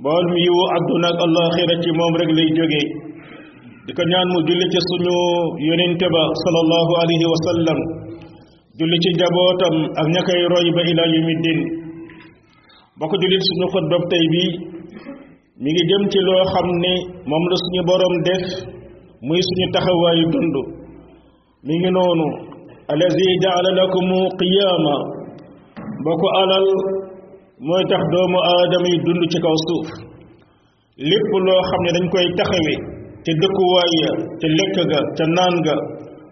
mboolem yiwu àdduna ak alaxira ci moom rek lay jógee di ko ñaan mu julli ci suñu yonente ba sallallahu alayhi wa sallam julli ci njabootam ak ña koy roy ba ila yawmi din bokk jullit suñu xutbab tey bi mi ngi jëm ci loo xam ne moom la suñu boroom def muy suñu taxawaayu dund mi ngi noonu allazi jaala lakum qiyaama ba ko alal mooy tax doomu aadama yi dund ci kaw suuf lépp loo xam ne dañ koy taxawe te dëkkuwaay ya te lekk ga te naan ga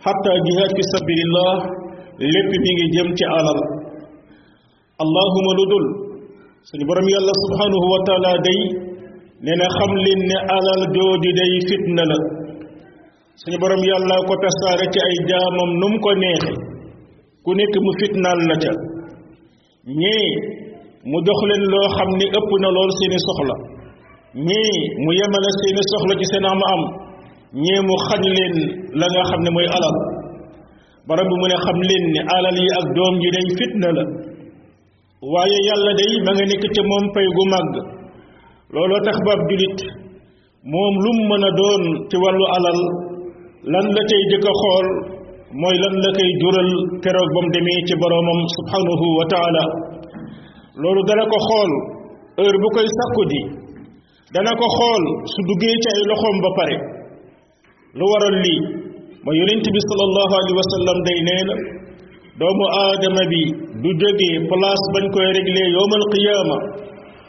xatta jihaad fi sabilillah lépp mi ngi jëm ci alal allahuma lu dul suñu borom yàlla subhanahu wa taala day nee na xam leen ne alal jooju day fitna la suñu borom yàlla ko tasaare ci ay jaamam nu mu ko neexe ku nekk mu fitnaal la ca ñii mu jox leen loo xam ni ëpp na lool seeni soxla ñii mu yemale seeni soxla ci seen am am ñii mu xañ leen la nga xam ne mooy alal borom bi mu ne xam leen ne alal yi ak doom ji day fitna la waaye yàlla day ma nga nekk ca moom pay gu màgg looloo tax baab julit moom lu mu mën a doon ci wàllu alal lan la cay jëkk a xool mooy lan la koy jural keroog ba mu demee ci boroomam subhanahu wa taala loolu dana ko xool heure bu koy sàkku ji dana ko xool su duggee ci ay loxoom ba pare lu waral lii ma yonent bi sallallahu alayhi wa sallam day nee na doomu aadama bi du jógee place bañ koy réglé yowmal qiyaama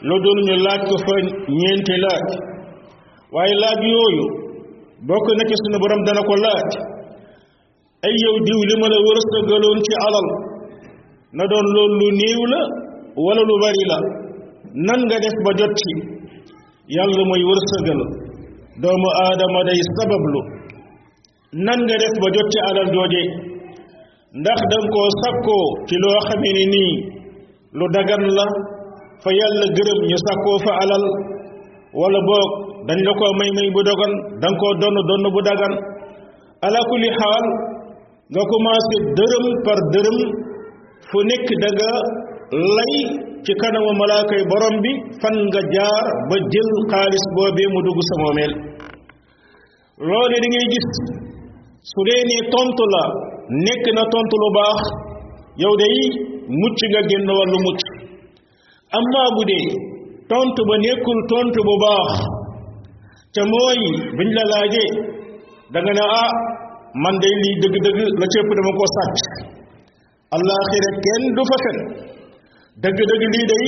lu dul ñu laaj ko fa ñeenti laaj waaye laaj yooyu bokk na ci sunu borom dana ko laaj ay yow diw li ma la wërsëgaloon ci alal na doon loolu lu néew la wala lu bari la nan nga def ba jot ci yàlla mooy wërsëgal doomu aadama day sabablu nan nga def ba jot ci alal jooje ndax danga koo sakkoo ci loo xamee ne nii lu dagan la fa yàlla gërëm ñu sàkkoo fa alal wala boog dañ la koo may may bu dogan da nga koo donn donn bu dagan ala kulli xaal nga commencé dërëm par dërëm fu nekk da nga lay ci kanamu malaakay borom bi fan nga jaar ba jël xaalis boobee mu dugg sa moomeel loolu da ngay gis su dee ne tontu la nekk na tontu lu baax yow day mucc nga génn wàllu mucc amma bu dee tontu ba nekkul tontu bu baax te mooy biñ la laaje da nga ne ah man day lii dëgg-dëgg la cëpp dama ko sàcc allaaxira kenn du fa fen dëgg-dëgg lii day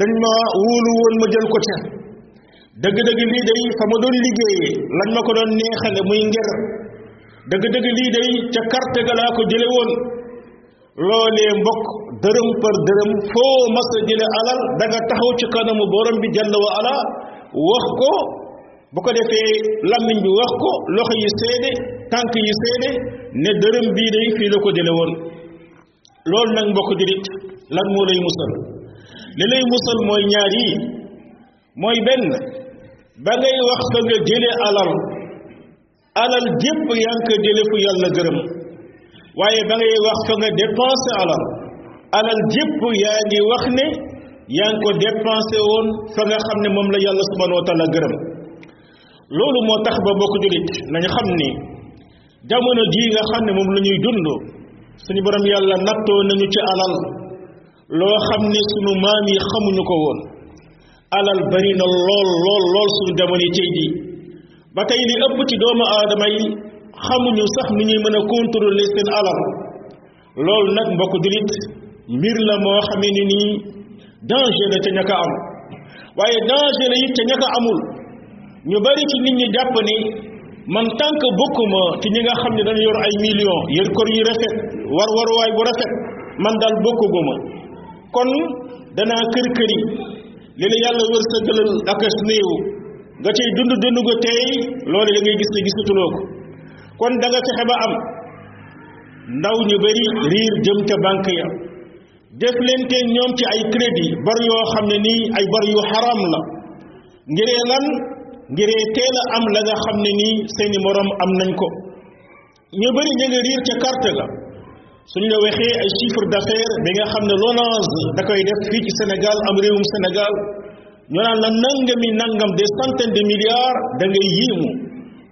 dañ ma wóolu woon ma jël ko ca dëgg-dëgg lii day fa ma doon liggéeyee lañ ma ko doon neexale muy nger dëgg-dëgg lii day ca carte ga laa ko jële woon loolee mbokk dërëm par dërëm foo mas a jële alal da nga taxaw ci kanamu borom bi jàll wa ala wax ko bu ko defee làmmiñ bi wax ko loxo yi seede tànk yi seede ne dërëm bii day fii la ko jële woon loolu nag mbokk jurit lan moo lay musal li lay musal mooy ñaar yi mooy benn ba ngay wax ka nga jële alal alal gépp yaa ngi ko jële fu yàlla gërëm waaye ba ngay wax fa nga dépensé alal alal gépp yaa ngi wax ne yaa ngi ko dépensé woon fa nga xam ne moom la yàlla subhanahu wa taala gërëm loolu moo tax ba bokk julit nañu xam ni jamono jii nga xam ne moom la ñuy dund suñu borom yàlla nattoo nañu ci alal loo xam ne sunu maam yi xamuñu ko woon alal bari na lool lool lool sunu jamono yi tey jii ba tey li ëpp ci doomu aadama yi xamuñu sax ni ñuy mën a contrôler seen alal loolu nag mbokk jullit mbir la moo xamee ni nii danger la ca ñaka am waaye danger la it ca ñaka amul ñu bari ci nit ñi jàpp ni man tant que bokkuma ci ñi nga xam ne dañu yor ay millions yor kër yu rafet war waruwaay bu rafet man daal bokkuguma kon danaa kër kër yi li la yàlla wërsëgalal ak as néew nga cay dund dund ko tey loolu da ngay gis ne gisatuloo ko kon da nga fexe ba am ndaw ñu bari riir jëm ca banque ya def leen te ñoom ci ay crédit bor yoo xam ne nii ay bor yu xaram la ngiree lan ngiree teel a am la nga xam ne nii seeni moroom am nañ ko ñu bëri ñu ngi riir ca carte ga suñ la waxee ay chiffre d'affaires bi nga xam ne LONASE da koy def fii ci Sénégal am réewum Sénégal ñu naan la nangami nangam des centaines de milliards da ngay yéemu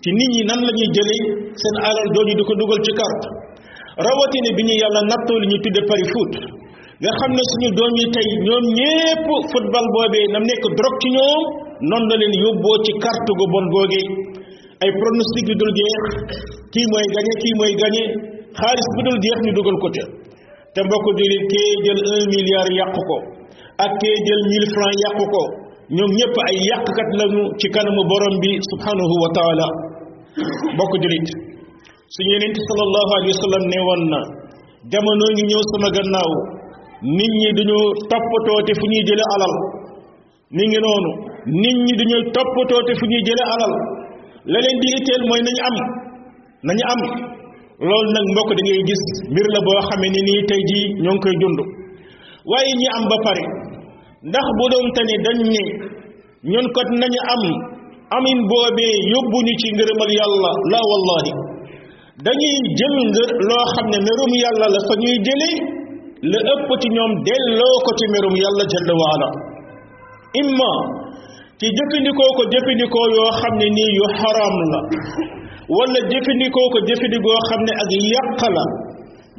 ci nit ñi nan la ñuy jëlee seen alal jooju di ko dugal ci carte rawatina bi ñu yàlla nattoo li ñuy tudde pari foot nga xam ne suñu doom yi tey ñoom ñépp football boobee nam nekk drogue ci ñoom noonu la leen yóbboo ci carte gu bon googee ay pronostic yu dul jeex kii mooy gañe kii mooy gañe xaalis bu dul jeex ñu dugal ko ca te mbokk jullit kee jël un milliard yàq ko ak kee jël mille francs yàq ko ñoom ñëpp ay yàqkat lañu ci kanamu borom bi subhanahu wa taala mbokk jullit suñu yonent sallallahu alayhi wa sallam ne woon na jamono ngi ñëw sama gannaaw nit ñi duñu toppatoo te fu ñuy jële alal mi ngi noonu nit ñi duñu toppatoo te fu ñuy jële alal la leen di itteel mooy nañu am nañu am loolu nag mbokk da ngay gis mbir la boo xamee ni nii tey jii ñoo ngi koy dund waaye ñi am ba pare ndax bu doon te ne dañ ne ñun kat nañu am amin boobee yóbbu ñu ci ngërëmal yàlla la wallahi dañuy jël nga loo xam ne merum yàlla la fa ñuy jëlee la ëpp ci ñoom delloo ko ci merum yàlla jalla waala imma ci jëfandikoo ko jëfandikoo yoo xam ne nii yu xaraam la wala jëfandikoo ko jëfandikoo xam ne ak yàq la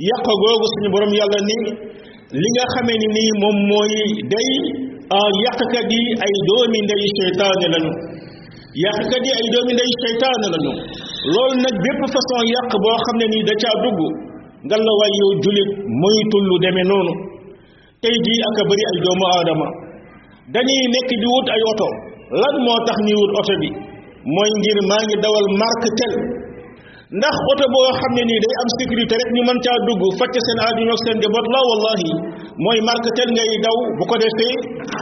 yàq googu suñu borom yàlla ni li nga xamee ni nii moom mooy day yàqkat yi ay doomi ndey seytaane lañu yàqkat yi ay doomi ndey seytaane lañu loolu nag bépp façon yàq boo xam ne nii da caa dugg nga la waay yow julit moytul lu demee noonu tey jii ak a bëri ay doomu aadama dañuy nekk di wut ay oto lan moo tax ñuy wut oto bi mooy ngir maa ngi dawal marque tel ndax oto boo xam ne nii day am sécurité rek ñu mën caa dugg fàcc seen aaju ñoog seen njaboot la wallahi mooy marque tel ngay daw bu ko defee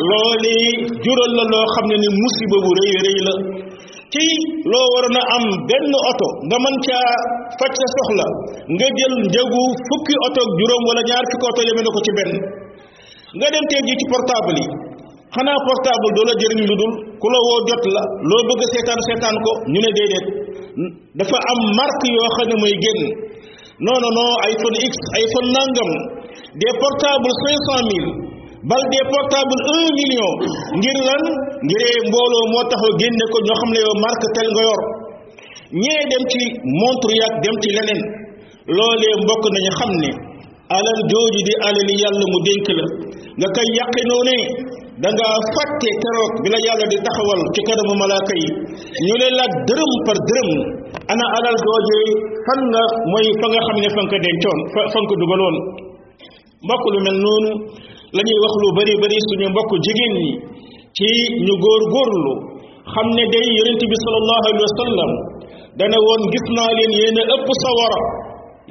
loolee jural la loo xam ne ni musiba bu rëy rëy la ci loo waroon a am benn oto nga mën caa faj sa soxla nga jël njëgu fukki oto ak juróom wala ñaar fukki oto yeme na ko ci benn nga dem tey jii ci portable yi xanaa portable doo la jëriñ lu dul ku la woo jot la loo bëgg seetaan seetaan ko ñu ne déedéet dafa am marque yoo xam ne mooy génn non non non iPhone X iPhone nangam des portables cinq cent mille bal des portables un million ngir lan ngiree mbooloo moo taxaw génne ko ñoo xam ne yow marque tel nga yor ñee dem ci montre yaag dem ci leneen loolee mbokk nañu xam ne alal jooju di alali yàlla mu dénk la nga koy yàqe noonu da nga fàtte keroog bi la yàlla di taxawal ci kanamu malaaka yi ñu lay laaj dërëm par dërëm ana alal jooje fan nga mooy fa nga xam ne fa nga ko dencoon fa fa nga ko dugaloon mbokk lu mel noonu la ñuy wax lu bari bari suñu mbokk jigéen ñi ci ñu góor góorlu xam ne day yonent bi sallallahu alayhi wa sallam dana woon gis naa leen yéen a ëpp sawara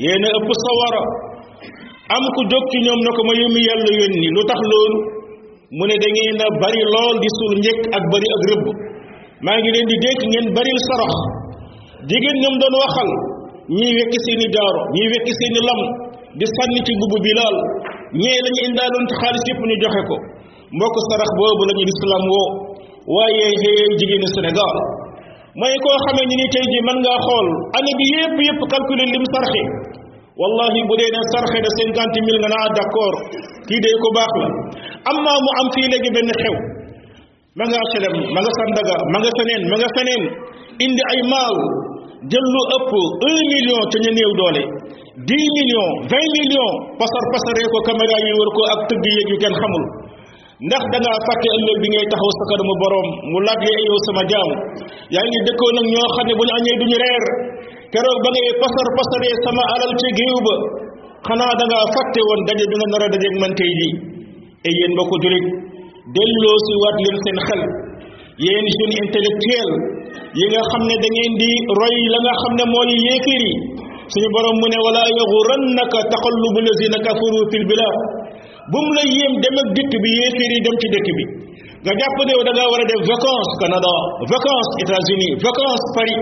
yéen a ëpp sawara am ku jóg ci ñoom na ko ma yónni yàlla yónni lu tax loolu mu ne da ngeen a bari lool di suul njëkk ak bari ak rëbb maa ngi leen di dénk ngeen baril sarax jigéen ñoom doon waxal ñii wekki seeni jaaro ñii wekki seeni lam di sànni ci mbubb bi laal ñee la ñu indaaloon ci xaalis yëpp ñu joxe ko mbokk sarax boobu la ñu lislaam woo waaye xëyee jigéenu Sénégal mooy koo xamee ni ni tey ji mën ngaa xool année bi yëpp yëpp calculer lim sarxe wallahi bu dee ne sarxe na cinquante mille nga naa d'accord kii dee ko baax la amma mu am fii léegi benn xew ma nga HLM ma nga Sandaga ma nga feneen ma nga feneen indi ay maaw jël lu ëpp un million ca ñu néew doole dix millions vingt millions pasar pasaree ko caméra yi war ko ak tëgg yéeg yu kenn xamul ndax da ngaa fàtte ëllëg bi ngay taxaw sa kanamu borom mu laaj la yow sama jaam yaa ngi dëkkoon ak ñoo xam ne bu ñu añee duñu reer keroog ba ngay pasar pasaree sama alal ca géew ba xanaa da ngaa fàtte woon daje bi nga nar a dajeeg man tey jii et yéen mbokku julit delloo si waat leen seen xel yéen jeune intellectuel yi nga xam ne da ngeen di roy la nga xam ne mooy yéeféer yi suñu borom mu ne wala yaxurannaka taqallubu lazina kafaru fil bilad bu mu la yéem dem ak dëkk bi yéeféer yi dem ci dëkk bi nga jàpp ne yow da ngaa war a def vacances Canada vacances États-Unis vacances Paris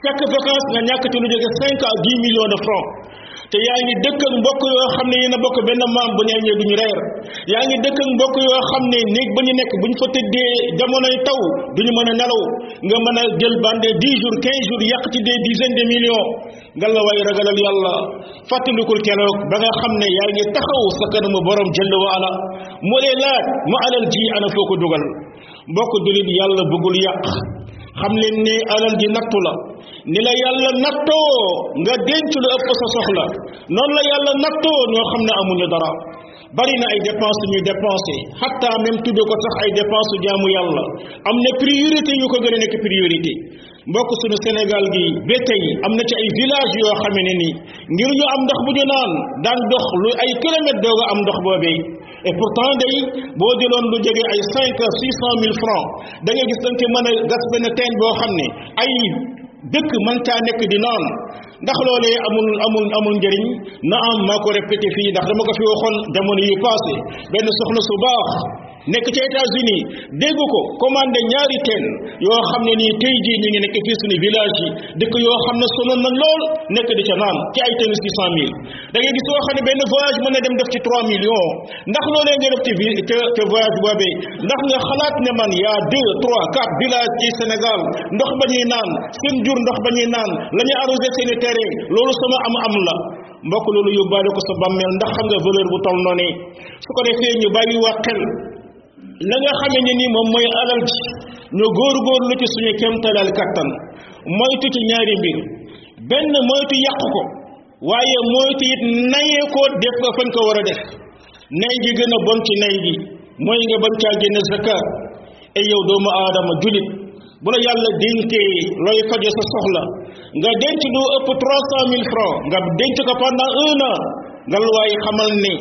chaque vacance nga ñàkk ci lu jóge cinq à dix millions de francs te yaa ngi dëkk ak mbokk yoo xam ne yéen a bokk benn maam bu ñu añee du ñu reer yaa ngi dëkk ak mbokk yoo xam ne néeg ba ñu nekk bu ñu fa tëddee jamonoy taw du ñu mën a nelaw nga mën a jël bande dix jours quinze jours yàq ci des dizaines de millions nga la way ragalal yàlla fàttalikul keroog ba nga xam ne yaa ngi taxaw sa kanamu borom jëll wa ala mu lay laaj ma alal ji ana foo ko dugal mbokk julit yàlla bëggul yàq xam leen ne alal ji nattu la ni la yàlla nattoo nga denc lu ëpp sa soxla noonu la yàlla nattoo ñoo xam ne amuñu dara bari na ay dépense ñuy dépensé xatta même tudde ko sax ay dépense jaamu yàlla am na priorité yu ko gën a nekk priorité mbokk sunu Sénégal gi ba tey am na ci ay village yoo xamee ne ni ngir ñu am ndox bu ñu naan daan dox lu ay kilomètres doog a am ndox boobee et pourtant day boo jëloon lu jege ay cinq à six cent mille francs da nga gis dañ ko mën a gas benn teen boo xam ne ay dëkk man caa nekk di naan ndax loolee amul amul amul njëriñ na am maa ko répété fii ndax dama ko fi waxoon jamono yu passé benn soxna su baax nekk ci États-Unis dégg ko commandé ñaari teen yoo xam ne nii tey jii ñu ngi nekk fii suñu village yi dëkk yoo xam ne sonoon na lool nekk di ca naan ci ay teen six cent mille da ngay gis yoo xam ne benn voyage mën na dem def ci trois millions ndax loolee nga def ci vi te te voyage boobee ndax nga xalaat ne man y a deux trois quatre villages ci Sénégal ndox ba ñuy naan seen jur ndox ba ñuy naan la ñuy arrosé seen i terrain loolu sama am am la mbokk loolu yóbbaale ko sa bàmmeel ndax xam nga valeur bu toll noonu su ko defee ñu bàyyi wax xel la nga xamee ne ni moom mooy alal ji ñu góorgóorlu ci suñu kemtalal kattan moytu ci ñaari mbir benn moytu yàq ko waaye moytu it nayee ko def ko fañ ko war a def nay gi gën a bon ci nay gi mooy nga bañ caa génne zakat ay yow doomu aadama julit bu la yàlla dénkee looy faje sa soxla nga denc lu ëpp trois cent mille francs nga denc ko pendant un an nga luwaay xamal ni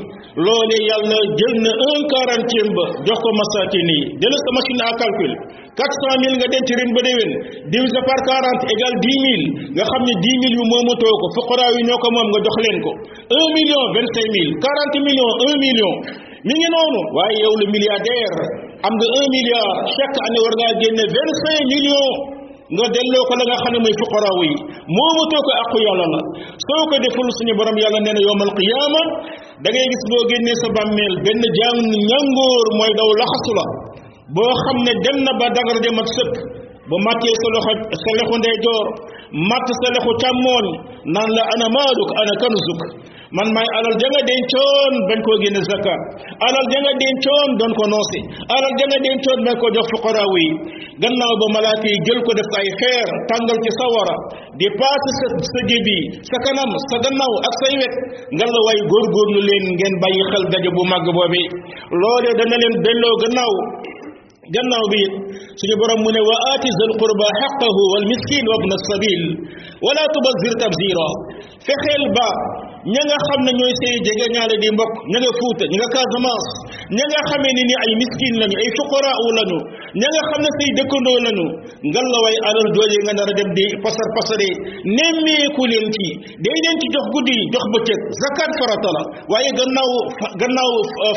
loolee yàlla jël na un quarantième ba jox ko masakin yi jëlal sa machine à calcul quatre cent mille nga denc ren ba déwén divisé par quarante égale dix mille nga xam ne dix mille yu moomatoo ko fuqaraa yi ñoo ko moom nga jox leen ko un million vingt cinq mille quarante millions un million mi ngi noonu waaye yow le milliardaire am nga un milliard chaque année war ngaa génne vingt cinq millions nga delloo ko la nga xam ne mooy fuqaraaw yi moomatoo ko àqu yàlla la soo ko deful suñu borom yàlla nee na yowmal qiyaama da ngay gis boo génnee sa bàmmeel benn jàng ñàngoor mooy daw laxasu la boo xam ne dem na ba dagar dem ak sëkk bu màttee sa loxo sa lexu ndeyjoor màtt sa lexu càmmooñ naan la ana maaluk ana kanzuk man maay alal ja nga dencoon bañ koo génne zakka alal ja nga dencoon doon ko noose alal ja nga dencoon bañ koo jox fuqaraaw yi gannaaw ba malaaka yi jël ko def ay xeer tàngal ci sawara di paase sa sa jébi sa kanam sa gannaaw ak say wet nga la way góorgóorlu leen ngeen bàyyi xel daje bu màgg boobi loolee dana leen delloo gannaaw gannaaw bi it suñu borom mu ne wa aati zal qurba xaqahu wal miskin wa ibna sabil wala tubazir tabzira fexeel ba ña nga xam ne ñooy say jege ñaale di mbokk ña nga fuuta ña nga Casamance ña nga xamee ni ni ay miskin lañu ay fuqara u lañu ña nga xam ne say dëkkandoo lañu ngal la way alal jooje nga nar a dem di pasar pasare nemmeeku leen ci day leen ci jox guddi jox bëccëg zakat farata la waaye gannaaw gannaaw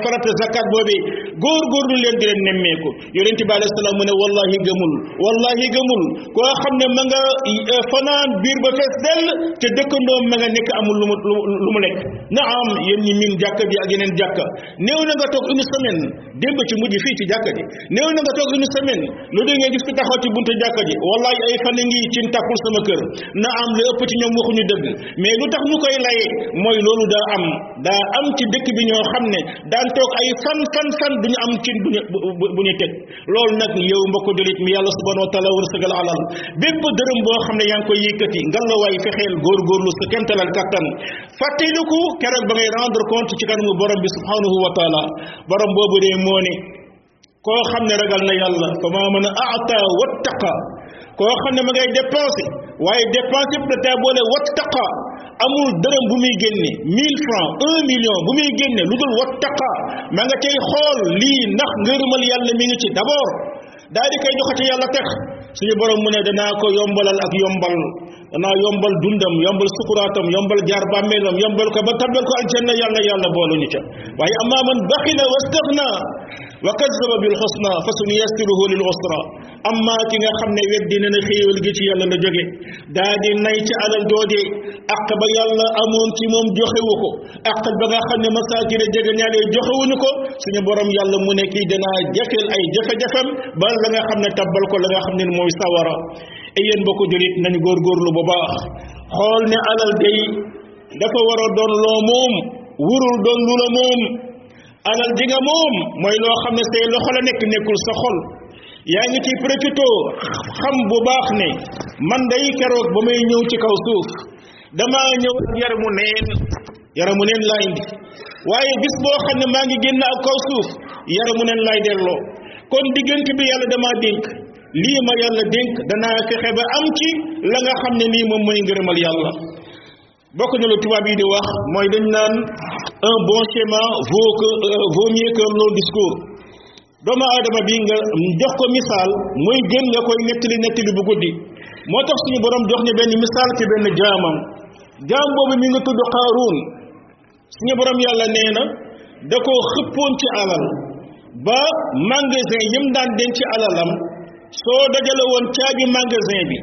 farata zakat boobee góorgóorlu leen di leen nemmeeku yonent bi alayhi salaam mu ne wallahi gëmul wallahi gëmul koo xam ne ma nga fanaan biir ba fees dell te dëkkandoom ma nga nekk amul lu mu lu mu lekk na am yéen ñi miin jàkka ji ak yeneen jàkka néew na nga toog une semaine démb ci mujj fii ci jàkka ji néew na nga toog une semaine lu dee nga gis ko taxaw ci buntu jàkka ji wallahi ay fan ngi ci takkul sama kër na am lu ëpp ci ñoom waxuñu dëgg mais lu tax ñu koy laye mooy loolu daa am daa am ci dëkk bi ñoo xam ne daan toog ay fan fan fan du ñu am ci bu ñu bu ñu teg loolu nag yow mbokk julit mi yàlla subhanahu wa taala wërsëgal alal bépp dërëm boo xam ne yaa ngi koy yëkkati nga la waay fexeel góorgóorlu sa kemtalal kattan fàttaliku keroog ba ngay rendre compte ci kanamu borom bi subhanahu wa taala borom boobu dee moo ne koo xam ne ragal na yàlla fa maa mën a aata wattaqa koo xam ne ma ngay dépensé waaye dépense yëpp da taa boole wattaqa amul dërëm bu muy génne mille francs un million bu muy génne lu dul wattaqa ma nga cay xool lii ndax ngërëmal yàlla mi ngi ci d'abord daal di koy joxe te yàlla tax suñu borom mu ne danaa ko yombalal ak yombal danaa yombal dundam yombal sukuraatam yombal jaar bàmmeelam yombal ko ba tabbal ko aljanna yàlla yàlla boolu ñu ca waaye amma man baxila wastaxna wa kazzaba bil xusna fa sunu yassiruhu lil usra amma ki nga xam ne weddi na ne xéewal gi ci yàlla la jóge daa di nay ci alal jooje ak ba yàlla amoon ci moom joxewu ko àq ba nga xam ne masaakin a jege ñaale joxewuñu ko suñu borom yàlla mu ne kii danaa jafeel ay jafe-jafem ba la nga xam ne tabbal ko la nga xam ne mooy sawara e yéen mbokku julit nañu góorgóorlu bu baax xool ne alal day dafa war a doon loo moom wurul doon lu la moom alal ji nga moom mooy loo xam ne say loxo la nekk nekkul sa xol yaa ngi ciy profité xam bu baax ne man day keroog ba may ñëw ci kaw suuf dama ñëw ak yaramu neen yaramu neen laa indi waaye bis boo xam ne maa ngi génn ak kaw suuf yaramu neen laay delloo kon diggante bi yàlla damaa dénk lii ma yàlla dénk danaa fexe ba am ci la nga xam ne nii moom mooy ngërëmal yàlla bokk na lu tubaab yi di wax mooy dañ naan un bon schéma vaut que vaut mieux qu'un long discours doomu aadama bi nga jox ko misaal mooy gën nga koy nettali nettali bu guddi moo tax suñu borom jox ñu benn misaal ci benn jaamam jaam boobu mi nga tudd Qaaruun suñu borom yàlla nee na da koo xëppoon ci alal ba magasin yim daan denc ci alalam soo dajale woon caabi magasin bi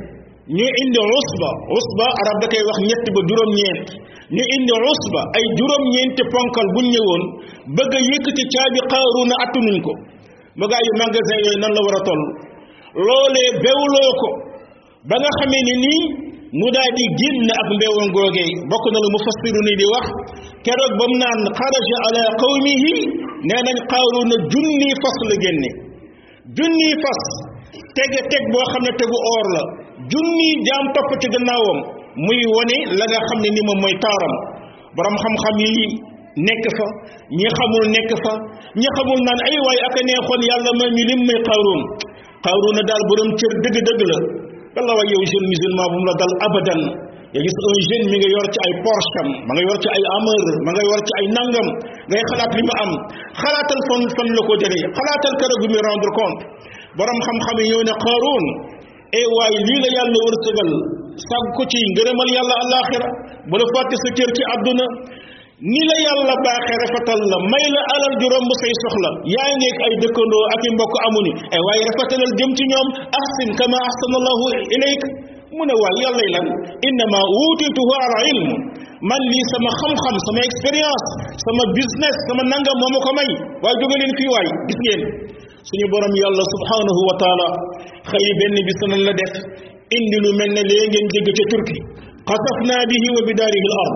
ñu indi usba usba arab da koy wax ñett ba juróom-ñeent ñu indi usba ay juróom-ñeenti ponkal bu ñëwoon bëgg a yëkkati caabi xaaruuna attanuñ ko ma gaa yu magasin yooyu nan la war a toll loolee bewloo ko ba nga xamee ni nii mu daal di génn ak mbewoon googee bokk na lu mufassiru ni di wax keroog ba mu naan xaraja ala qawmihi nee nañ xaaruuna junni fas la génne junni fas tege teg boo xam ne tegu or la junni jaam topp ci gannaawam muy wone la nga xam ne ni moom mooy taaram borom xam-xam yi nekk fa ñi xamul nekk fa ñi xamul naan ay waay ak a neexoon yàlla may ñu lim may xaaruun xaaruuna daal borom cër dëgg-dëgg la yàlla waay yow jeune musulman bu mu la dal abadan nga gis un jeune mi nga yor ci ay Porsche am ma nga yor ci ay Hummer ma nga yor ci ay nangam ngay xalaat li ma am xalaatal fan fan la ko jëlee xalaatal keroog bi muy rendre compte borom xam-xam yi ñëw ne Qaaruun e waaye lii la yàlla wërsëgal sàgg ko ci ngërëmal yàlla àllaaxira bu la fàtte sa cër ci àdduna ni la yàlla baaxee rafetal la may la alal ju romb say soxla yaa ngeeg ay dëkkandoo ak i mbokk amuñu ay waaye rafetalal jëm ci ñoom ahsin kama ahsana allahu ilayk mu ne waaw yàlla lan innama utituhu ala ilm man lii sama xam-xam sama expérience sama business sama nangam moo ma ko may waaye jóge leen fii waay gis ngeen suñu borom yàlla subhanahu wa taala xëy benn bi sanan la def indi lu mel ne lee ngeen jégg ca turki xasafna bihi wa bidaarihi al ard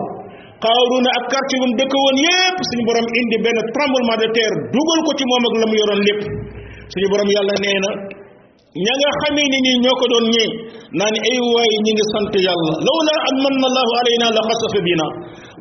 xaaruna ak quartier bu mu dëkk woon yépp suñu borom indi benn tremblement de terre dugal ko ci moom ak la mu yoroon lépp suñu borom yàlla nee na ña nga xamee ni nii ñoo ko doon ñee naan ay waay ñi ngi sant yàlla law laa an manna allahu alayna la xasafa bina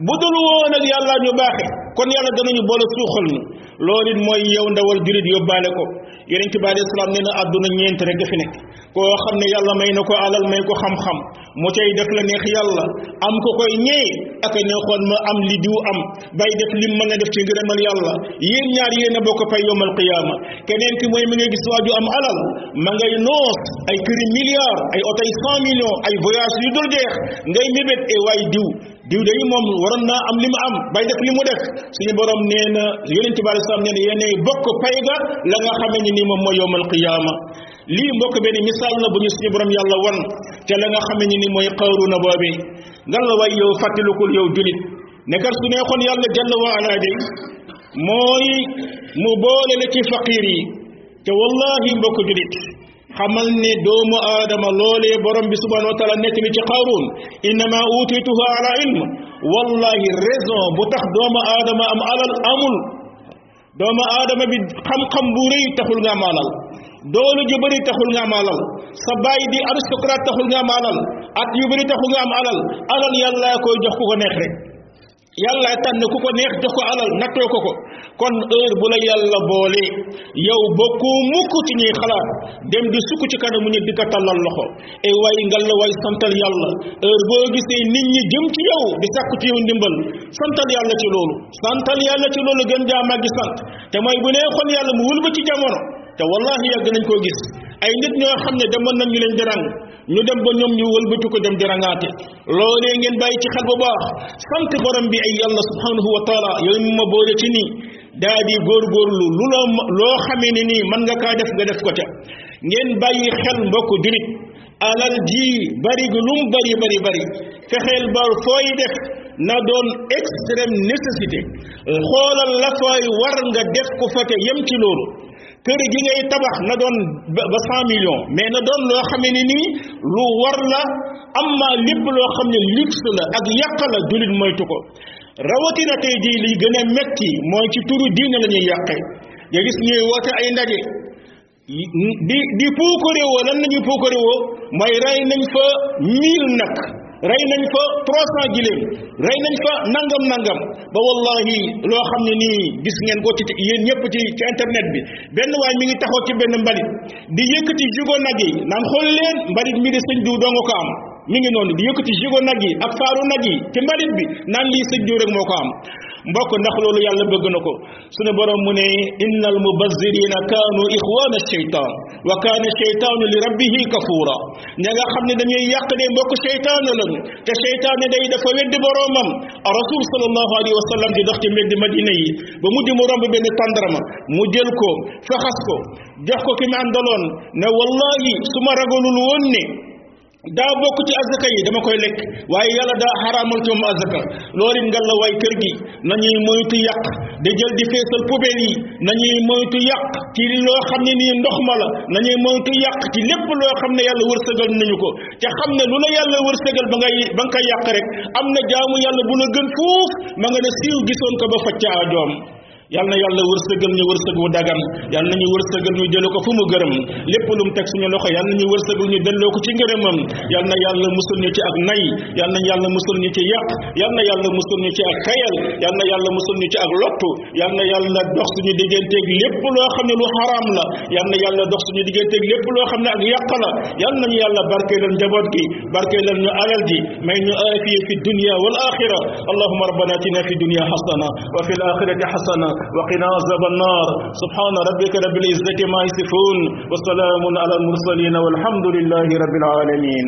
bu dul woon ak yàlla ñu baaxe kon yàlla danañu boole suuxal ñu loolu it mooy yow ndawal julit yóbbaale ko yonent bi alayhi salaam nee na àdduna ñeent rek fi nekk koo xam ne yàlla may na ko alal may ko xam-xam mu cay def la neex yàlla am ko koy ñee ak a neexoon ma am li diw am bay def lim mën a def ci ngërëmal yàlla yéen ñaar yéen a bokk fay yowmal qiyaama keneen ki mooy mi ngay gis waaju am alal ma ngay noos ay këri milliards ay oto ay cent millions ay voyage yu dul jeex ngay mébét e waay diw diw day moom waroon naa am li mu am bay def li mu def suñu borom nee na yonente bi alei salaam nee na yéenay bokk pay ga la nga xamee ni nii moom mooy yowmal qiyaama lii mbokk benn misaal la bu ñu suñu borom yàlla wan te la nga xamee ni ni mooy xaaruna boobee ngal la way yow fàttalikul yow julit ne kat su neexoon yàlla jalla wa ala day mooy mu boole la ci faqiir yi te wallahi mbokk julit xamal ne doomu aadama loolee borom bi subhanahu wa taala nekk ni ci xaaruun innama utituha ala ilm wallahi raison bu tax doomu aadama am alal amul doomu aadama bi xam-xam bu rëy taxul nga maalal doole ju bëri taxul nga am alal sa baay di aristocrate taxul nga am alal at yu bëri taxul nga am alal alal yàlla koy jox ku ko neex rek yàlla tànn ku ko neex jox ko alal nattoo ko ko kon heure bu la yàlla boole yow bokku mukk ci ñuy xalaat dem di sukk ci kanamu nit di ko tàllal loxo e way ngal la way santal yàlla heure boo gisee nit ñi jëm ci yow di sàkku ci yow ndimbal santal yàlla ci loolu santal yàlla ci loolu gën jaa màggi sant te mooy bu nee xol yàlla mu wëlba ci jamono te wallahi yàgg nañ koo gis ay nit ñoo xam ne demoon nañ ñu leen di rang ñu dem ba ñoom ñu wëlbati ko dem di rangaate loolee ngeen bàyyi ci xel bu baax sant borom bi ay yàlla subhanahu wa taala yow mi ma boole ci nii daa di góorgóorlu lu la loo xamee ne nii mën nga kaa def nga def ko ca ngeen bàyyi xel mbokk jurit alal ji bari gu lum bari bari bari fexeel ba fooy def na doon extrême nécessité xoolal la fooy war nga def ko fa te yem ci loolu kër gi ngay tabax na doon ba ba cent millions mais na doon loo xamee ne nii lu war la amma lépp loo xam ne luxe la ak yàq la jullit moytu ko rawatina tey jii li gën a metti mooy ci turu diine la ñuy yàqe nga gis ñuy woote ay ndaje di di puukarewoo lan la ñuy puukarewoo mooy rey nañ fa mille nag rey nañ fa trois cent giléem rey nañ fa nangam nangam ba wallahi loo xam ne nii gis ngeen ko ci yéen ñëpp ci ci internet bi benn waay mi ngi taxaw ci benn mbalit di yëkkati jugo nag yi naan xool leen mbalit mi de sëñ diw doo nga ko am mi ngi noonu di yëkkati jugo nag yi ak faaru nag yi ci mbalit bi naan lii sëñ diw rek moo ko am mbokk ndax loolu yàlla bëgg na ko sunu borom mu ne inna al mubazzirina kaanu ixwaana sheytaan wa kaana sheytaanu li rabbihi kafuura ña nga xam ne dañuy yàq de mbokk sheytaan lañu te sheytaan ne day dafa weddi boromam a rasul sallallahu alayhi wa sallam di dox ci mbedd madina yi ba mujj mu romb benn tàndarama mu jël ko faxas ko jox ko ki mu àndaloon ne wallahi su ma ragalul woon ne daa bokk ci azaka yi dama koy lekk waaye yàlla daa xaraamal ci moom azaka loolu it ngal la waay kër gi nañuy moytu yàq di jël di feesal poubelle yi nañuy moytu yàq ci loo xam ne nii ndox ma la nañuy moytu yàq ci lépp loo xam ne yàlla wërsëgal nañu ko te xam ne lu la yàlla wërsëgal ba ngay ba nga koy yàq rek am na jaamu yàlla bu la gën fuuf ma nga ne siiw gisoon ko ba facca ajoom yal na yàlla wërsëgal ñu wërsëg wu dagan yal na ñu wërsëgal ñu jële ko fu mu gërëm lépp lu mu teg suñu loxo yal na ñu wërsëgal ñu delloo ko ci ngërëmam yal na yàlla musul ñu ci ak nay yal na yàlla musul ñu ci yàq yal na yàlla musul ñu ci ak xayal yal na yàlla musul ñu ci ak lottu yal na yàlla dox suñu digganteeg lépp loo xam ne lu xaraam la yal na yàlla dox suñu digganteeg lépp loo xam ne ak yàq la yal nañu yàlla barkeelal njaboot gi barkeelal ñu alal ji may ñu aafiya fi dunya wal axira allahuma rabbana atina fi dunya xasana wa fil akhirati hasana وقنا عذاب النار سبحان ربك رب العزة ما يصفون وسلام على المرسلين والحمد لله رب العالمين